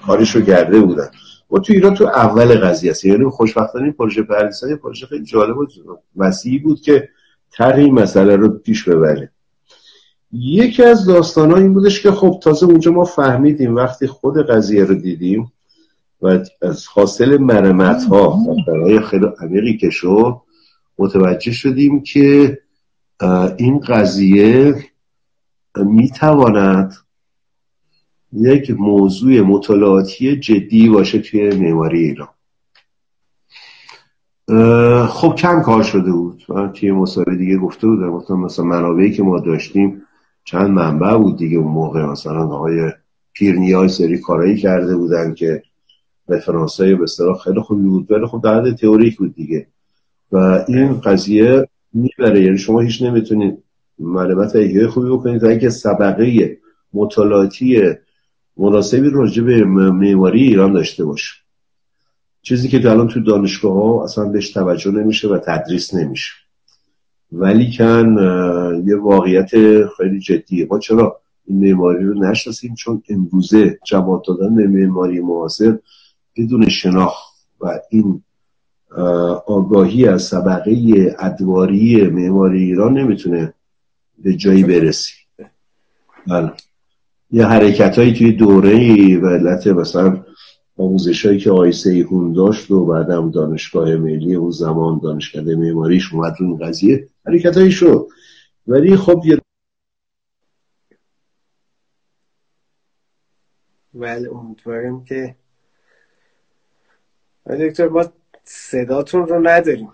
کارش رو کرده بودن. و تو ایران تو اول قضیه است یعنی خوشبختانه این پروژه پردیسان پروژه خیلی جالب و وسیعی بود که طرح این مسئله رو پیش ببره. یکی از داستان این بودش که خب تازه اونجا ما فهمیدیم وقتی خود قضیه رو دیدیم و از حاصل مرمت ها خیلی عمیقی که شد متوجه شدیم که این قضیه می‌تواند یک موضوع مطالعاتی جدی باشه توی معماری ایران. خب کم کار شده بود. من توی مصاحبه دیگه گفته بودم گفتم مثلا منابعی که ما داشتیم چند منبع بود دیگه اون موقع. مثلا آقای پیرنیای سری کارایی کرده بودن که رفرانس های به اصطلاح خیلی خوبی بود ولی خب در تئوریک بود دیگه. و این قضیه می‌بره. یعنی شما هیچ نمی‌تونید معلومات ایه خوبی بکنید و اینکه سبقه مطالعاتی مناسبی راجع به معماری ایران داشته باشه. چیزی که الان تو دانشگاه ها اصلا بهش توجه نمیشه و تدریس نمیشه. ولی کن یه واقعیت خیلی جدیه. ما چرا این معماری رو نشناسیم؟ چون امروزه جواب دادن به معماری معاصر بدون شناخت و این آگاهی از طبقه ادواری معماری ایران نمی‌تونه به جایی برسی. بله. یه حرکت هایی توی دوره علت مثلا آموزش هایی که آی سیهون داشت و بعدم دانشگاه ملی اون زمان دانشکده معماریش اومد این قضیه حرکت هایی شد ولی خب یه ولی امیدواریم که دکتر ما صداتون رو نداریم.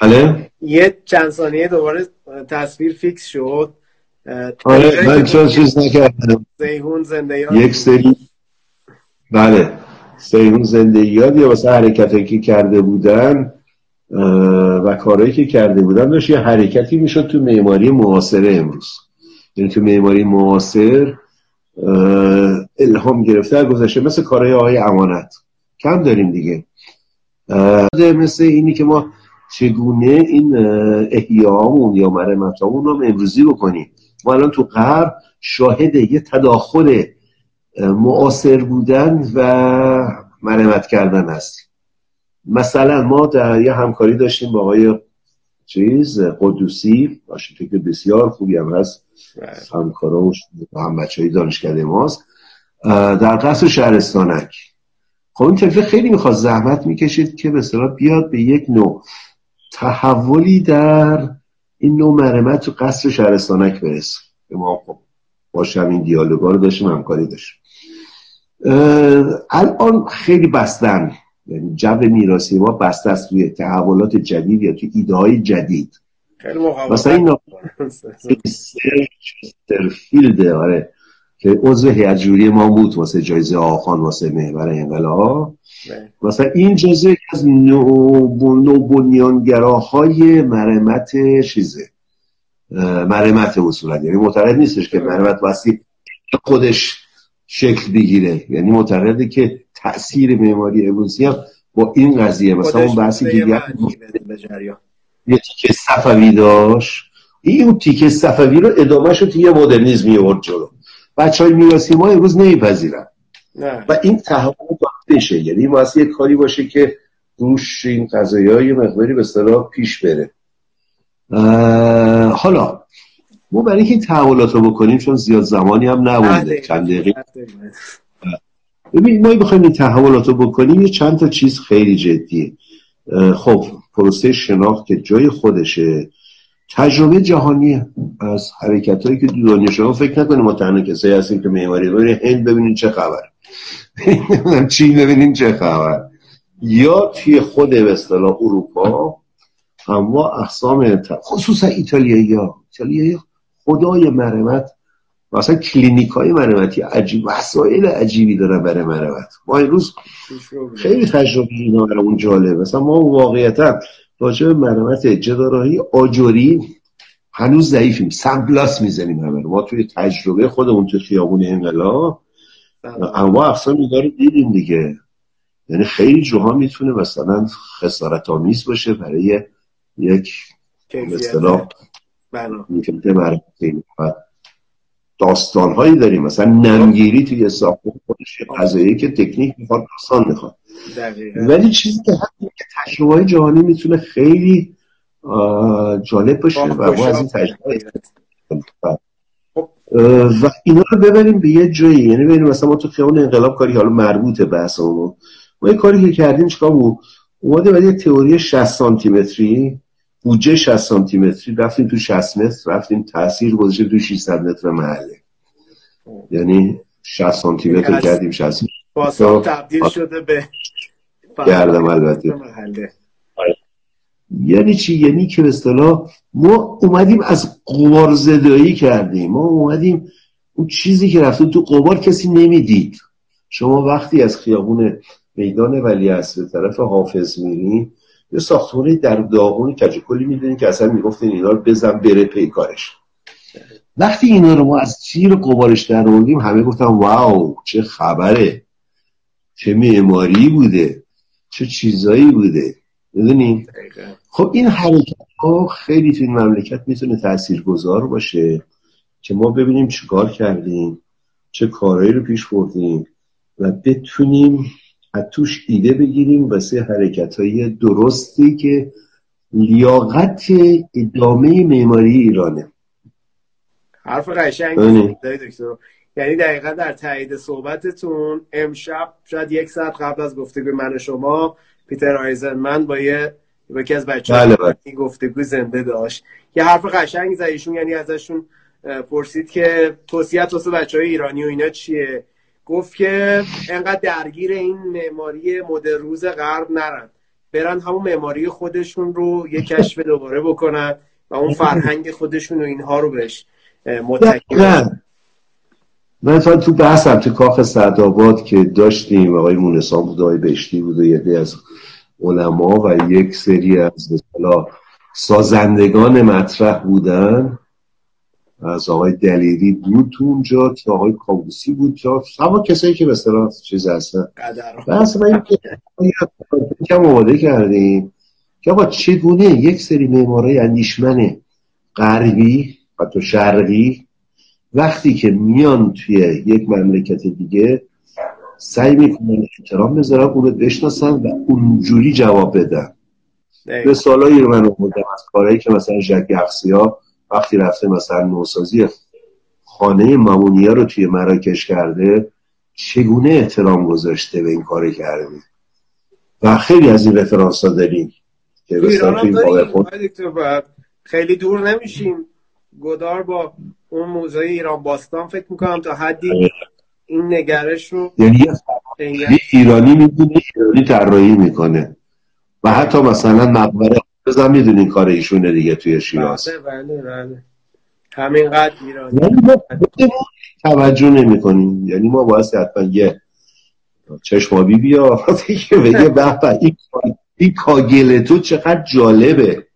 بله. یه چند ثانیه دوباره تصویر فیکس شد. آره من چون چیز نکردم؟ سیهون زنده یک سری بله. سیهون زنده یاد یا واسه حرکتی که کرده بودن و کارهایی که کرده بودن داشت یه حرکتی می‌شد تو معماری معاصره امروز. یعنی تو معماری معاصر الهام گرفته گذشته. مثل کارهای آقای امانت. کم داریم دیگه. مثل اینی که ما چگونه این احیامون یا مرمتامون رو امروزی بکنیم. ما الان تو غرب شاهد یه تداخل معاصر بودن و مرمت کردن هستیم مثلا ما در یه همکاری داشتیم با آقای چیز قدوسی. باشید که بسیار خوبی هم هست. همکارا و هم بچه های دانشکده ماست. در قصر شهرستانک. خب این طرفه خیلی می‌خواد زحمت می‌کشید که به بیاد به یک نوع. تحولی در این نوع مرمت تو قصر شهرستانک برسه. ما خب باشم این دیالوگا رو داشتیم همکاری داشتیم. الان خیلی بستن یعنی جو میراسی ما بسته است توی تحولات جدید یا توی ایده های جدید. خیلی مثلا این فیلد آره. که عضو هیئت جوری ما بود واسه جایزه آخان واسه محور انقلاب. مثلا این جزء از نوبنیانگراهای مرمت چیزه؟ مرمت اصولا. یعنی معتقد نیستش که مرمت واسه خودش شکل بگیره. یعنی معتقده که تاثیر معماری امروزی هم با این قضیه مثلا اون بحثی که یه تیکه صفوی داشت. این اون تیکه صفوی رو ادامه شد یه مدرنیزم میورد جلو. بچه های میراسی ما امروز نمیپذیرن. و این تحول بشه یعنی واسه یه کاری باشه که روش این قضایی های مقداری به اصطلاح پیش بره. حالا ما برای اینکه این تحولات رو بکنیم چون زیاد زمانی هم نبوده. چند دقیقه. ببین ما بخوایم این تحولات رو بکنیم یه چند تا چیز خیلی جدیه. خب پروسه شناخت که جای خودشه. تجربه جهانی از حرکت هایی که دو دنیا شما فکر نکنیم ما تنها کسایی هستیم که معماری. ببینید هند ببینید چه خبر. چین ببینید چه خبر. یا توی خود به اصطلاح اروپا اما اقسام خصوصا ایتالیایی ها. ایتالیایی خدای مرمت مثلا کلینیک های مرمتی عجیب وسایل عجیبی دارن برای مرمت. ما امروز خیلی تجربه اینا اون جالب مثلا ما واقعیتا راجع به مرمت جدارایی آجوری هنوز ضعیفیم. سمپلاس می‌زنیم همه ما توی تجربه خودمون توی خیابون انقلاب اما اقسام اینا رو دیدیم دیگه. یعنی خیلی جوها می‌تونه مثلا خسارت آمیز باشه برای یک مثلا داستان هایی داریم. مثلا نمگیری توی ساختمان خودش قضایی که تکنیک می‌خواد آسان می‌خواد. ولی چیزی که تجربه های جهانی می‌تونه خیلی جالب باشه و ما از این تجربه خب. و اینا رو ببریم به یه جایی. یعنی ببینیم مثلا ما تو خیابون انقلاب کاری حالا مربوطه بحثمون. ما یه کاری که کردیم چیکار بود؟ اومده بعد یه تئوری 60 سانتی متری بودجه 60 سانتی متری رفتیم تو 60 متر رفتیم تاثیر گذاشتیم تو 600 متر محله. یعنی 60 سانتی متر یعنی کردیم 60 متر تبدیل شده به گردم البته. یعنی چی؟ یعنی که به اصطلاح ما اومدیم از قبار زدایی کردیم. ما اومدیم اون چیزی که رفته تو قبار کسی نمی‌دید. شما وقتی از خیابون میدان ولی به طرف حافظ میرین یه ساختمانی در داغون کج کلی می‌دونین که اصلا می‌گفتین اینا رو بزن بره پیکارش وقتی اینا رو ما از چیر قبارش در آوردیم همه گفتن واو چه خبره. چه معماری بوده چه چیزایی بوده می‌دونین خب این حرکت ها خیلی تو این مملکت می‌تونه تاثیرگذار باشه که ما ببینیم چیکار کردیم چه کارهایی رو پیش بردیم و بتونیم از توش ایده بگیریم واسه حرکت های درستی که لیاقت ادامه معماری ایرانه. حرف قشنگ بله. دکتر. یعنی دقیقا در تایید صحبتتون امشب شاید یک ساعت قبل از گفتگو من و شما پیتر من با یه یکی از بچه بله بله. این گفتگو زنده داشت. یه حرف قشنگ زدیشون یعنی ازشون پرسید که توصیت واسه بچه های ایرانی و اینا چیه؟ گفت که انقدر درگیر این معماری مدر روز غرب نرن. برن همون معماری خودشون رو یه کشف دوباره بکنن و اون فرهنگ خودشون و اینها رو بهش متکی من تو بحثم تو کاخ سعدآباد که داشتیم آقای مونسان بود آقای بشتی بود و یه از علما و یک سری از مثلا سازندگان مطرح بودن. از آقای دلیری بود تو اونجا تا آقای کابوسی بود تا همه کسایی که به اصطلاح چیز هستن. و اصلا این کم آماده کردیم که آقا چگونه یک سری معمارای اندیشمن غربی و تو شرقی وقتی که میان توی یک مملکت دیگه سعی می‌کنن احترام بذارن اون رو بشناسن و اونجوری جواب بدن. مثالایی رو من آوردم از کارهایی که مثلا ژک ها وقتی رفته مثلا نوسازی خانه مامونیا رو توی مراکش کرده چگونه احترام گذاشته به این کار کرده؟ و خیلی از این رفرانس ها داریم خیلی دور نمیشیم. گدار با اون موزه ایران باستان فکر می‌کنم تا حدی. این نگرش رو یعنی ایرانی می‌دونه ایرانی طراحی می‌کنه. و حتی مثلا مقبره بزن می‌دونین کار ایشونه دیگه توی شیراز. بله بله بله. همینقدر ایرانی. یعنی توجه نمی کنیم یعنی ما باید حتما یه چشمابی بیا که بگه به این, این کاگل تو چقدر جالبه.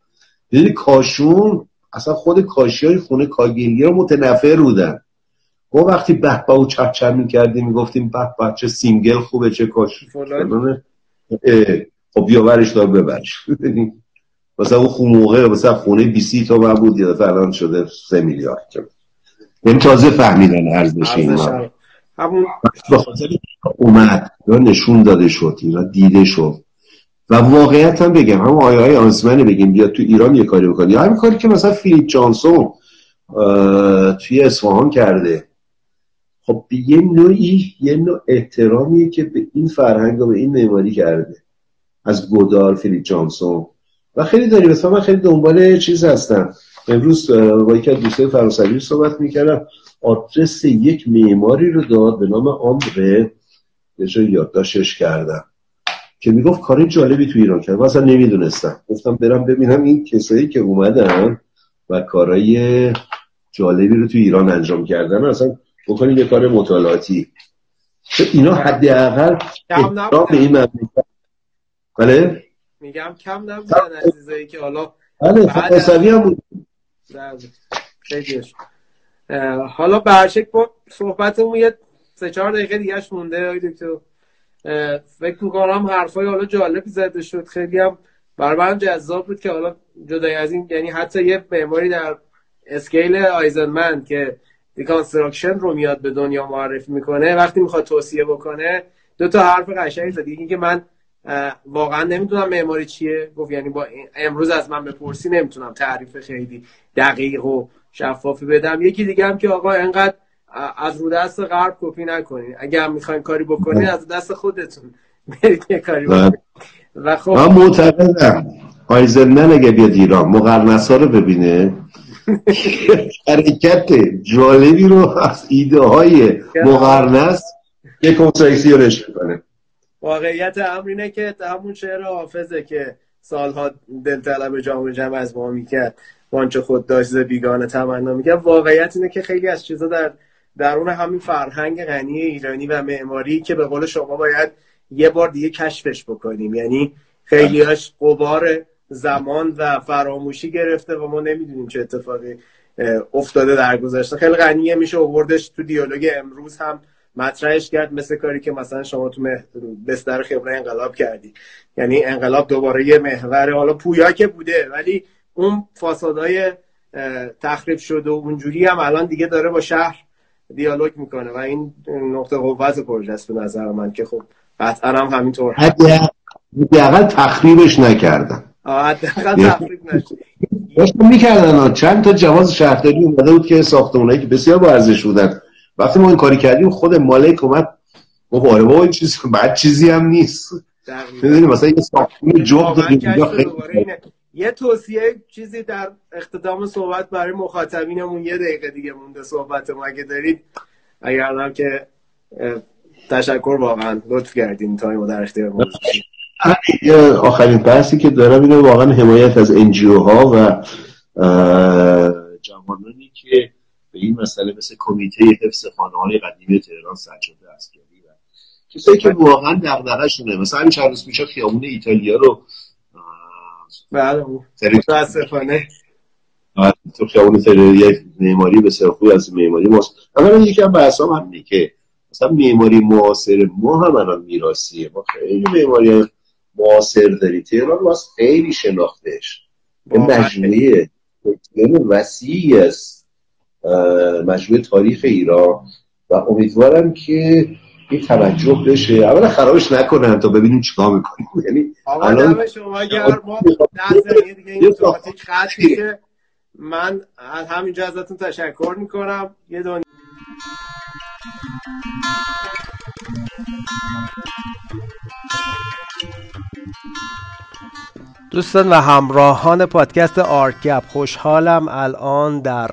یعنی کاشون اصلا خود کاشی های خونه کاگلی رو متنفر بودن. ما وقتی به و چپ چپ می‌کردیم می‌گفتیم به به چه سینگل خوبه چه کاش خب برش دار ببرش. مثلا اون خون موقع مثلا خونه 20 تا بود یا الان شده 3 میلیارد. این تازه فهمیدن ارزش اینا همون به خاطر اومد یا نشون داده شد اینا دیده شد. و واقعیت هم بگم هم آیه های آنسمنه بگیم بیا تو ایران یه کاری بکنی یا همین کاری که مثلا فیلیپ جانسون توی اصفهان کرده. خب یه نوعی یه نوع احترامیه که به این فرهنگ و به این معماری کرده. از گودار فیلیپ جانسون. و خیلی داریم. مثلا من خیلی دنبال چیز هستم. امروز با یکی از دوستای فرانسوی صحبت می‌کردم. آدرس یک معماری رو داد به نام آندره. یه یادداشتش کردم. که می‌گفت کار جالبی تو ایران کرد. اصلا نمی‌دونستم. گفتم برم ببینم این کسایی که اومدن و کارهای جالبی رو تو ایران انجام کردن. اصلا بکنیم یه کار مطالعاتی. اینا حداقل احترام به این مملکت. بله؟ میگم کم نبودن عزیزایی که حالا بله فرانسوی هم بود. حالا برشک با صحبتمون یه سه چهار دقیقه دیگهش مونده آقای دکتر. فکر می‌کنم حرفای حالا جالبی زده شد. خیلی هم برای من جذاب بود که حالا جدای از این یعنی حتی یه معماری در scale آیزنمن که deconstruction رو میاد به دنیا معرفی می‌کنه وقتی می‌خواد توصیه بکنه دو تا حرف قشنگی زد. یکی که من واقعا نمی‌دونم معماری چیه. گفت یعنی با امروز از من بپرسی نمی‌تونم تعریف خیلی دقیق و شفافی بدم. یکی دیگه هم که آقا انقدر از رو دست غرب کپی نکنین. اگه هم می‌خواین کاری بکنین از دست خودتون برید یه کاری بکنین. و خب من معتقدم آیزنمن اگه بیاد ایران مقرنس ها رو ببینه. حرکت جالبی رو از ایده های مقرنس یه constructionش کنه واقعیت امر اینه که همون شعر حافظه که سالها دلطلب جامعه جمع از ما می‌کرد. وانچه خود داشت بیگانه تمنا می‌کرد. واقعیت اینه که خیلی از چیزا در درون همین فرهنگ غنی ایرانی و معماری که به قول شما باید یه بار دیگه کشفش بکنیم. یعنی خیلیاش قبار زمان و فراموشی گرفته و ما نمی‌دونیم چه اتفاقی افتاده در گذشته. خیلی غنیه میشه آوردش تو دیالوگ امروز هم مطرحش کرد مثل کاری که مثلا شما تو بستر خبره انقلاب کردی. یعنی انقلاب دوباره یه محور حالا پویا که بوده ولی اون فاسادهای تخریب شده و اونجوری هم الان دیگه داره با شهر دیالوگ می‌کنه و این نقطه قوت پروژه است به نظر من که خب قطعا هم همینطور حداقل تخریبش نکردن. حداقل تخریب نشد. می‌کردن چند تا جواز شهرداری اومده بود که ساختمانایی که بسیار با ارزش بودن. وقتی ما این کاری کردیم خود مالک اومد گفت آره بابا این چیز بعد چیزی هم نیست. می‌دونی مثلا یه ساختمون جغد یه توصیه چیزی در اختتام صحبت برای مخاطبینمون یه دقیقه دیگه مونده صحبت ما اگه دارید. اگر هم که تشکر واقعا لطف کردین time در اختیار آخرین بحثی که دارم اینه واقعا حمایت از NGO ها و جوانانی که به این مسئله مثل کمیته حفظ خانه های قدیمی تهران سجاده عسکری و کسایی که واقعا دغدغه شونه مثلا همین چند روز پیش خیابون ایتالیا رو بله. متاسفانه. تو خیابون یک معماری به خوبی از معماری ماست. اولا یکی از بحثام هم اینه که مثلا معماری معاصر ما هم الان میراثیه. ما خیلی معماری معاصر داری تهران واسه خیلی شناختش یه مجموعه وسیعی است مجموعه تاریخ ایران. و امیدوارم که این توجه بشه. اولا خرابش نکنن تا ببینیم چیکار می‌کنیم. یعنی الان شما اگر ما دیگه این اتوماتیک خط من از همینجا ازتون تشکر می‌کنم. یه دنیا دوستان و همراهان پادکست آرگپ خوشحالم الان در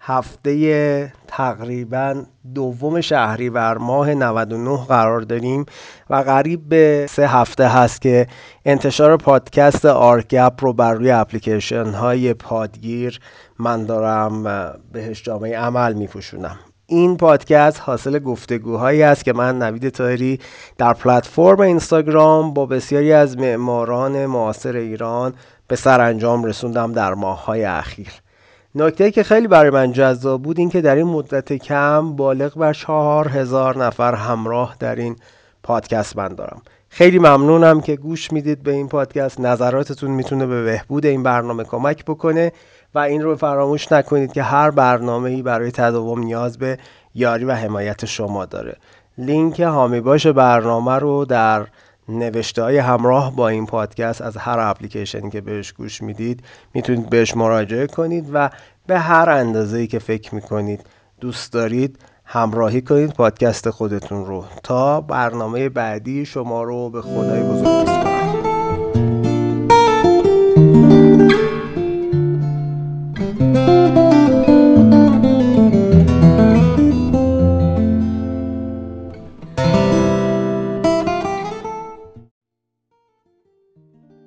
هفته تقریبا دوم شهریور ماه 99 قرار داریم و قریب به سه هفته هست که انتشار پادکست آرگپ رو بر روی اپلیکیشن های پادگیر من دارم بهش جامه عمل میپوشونم. این پادکست حاصل گفتگوهایی است که من نوید طاهری در پلتفرم اینستاگرام با بسیاری از معماران معاصر ایران به سرانجام رسوندم در ماههای اخیر. نکته که خیلی برای من جذاب بود این که در این مدت کم بالغ بر چهار هزار نفر همراه در این پادکست من دارم. خیلی ممنونم که گوش می‌دید به این پادکست. نظراتتون می‌تونه به بهبود این برنامه کمک بکنه و این رو فراموش نکنید که هر برنامه ای برای تداوم نیاز به یاری و حمایت شما داره. لینک هامی باش برنامه رو در نوشته های همراه با این پادکست از هر اپلیکیشنی که بهش گوش می‌دید می‌تونید بهش مراجعه کنید و به هر اندازه که فکر می‌کنید دوست دارید همراهی کنید پادکست خودتون رو. تا برنامه بعدی شما رو به خدای بزرگ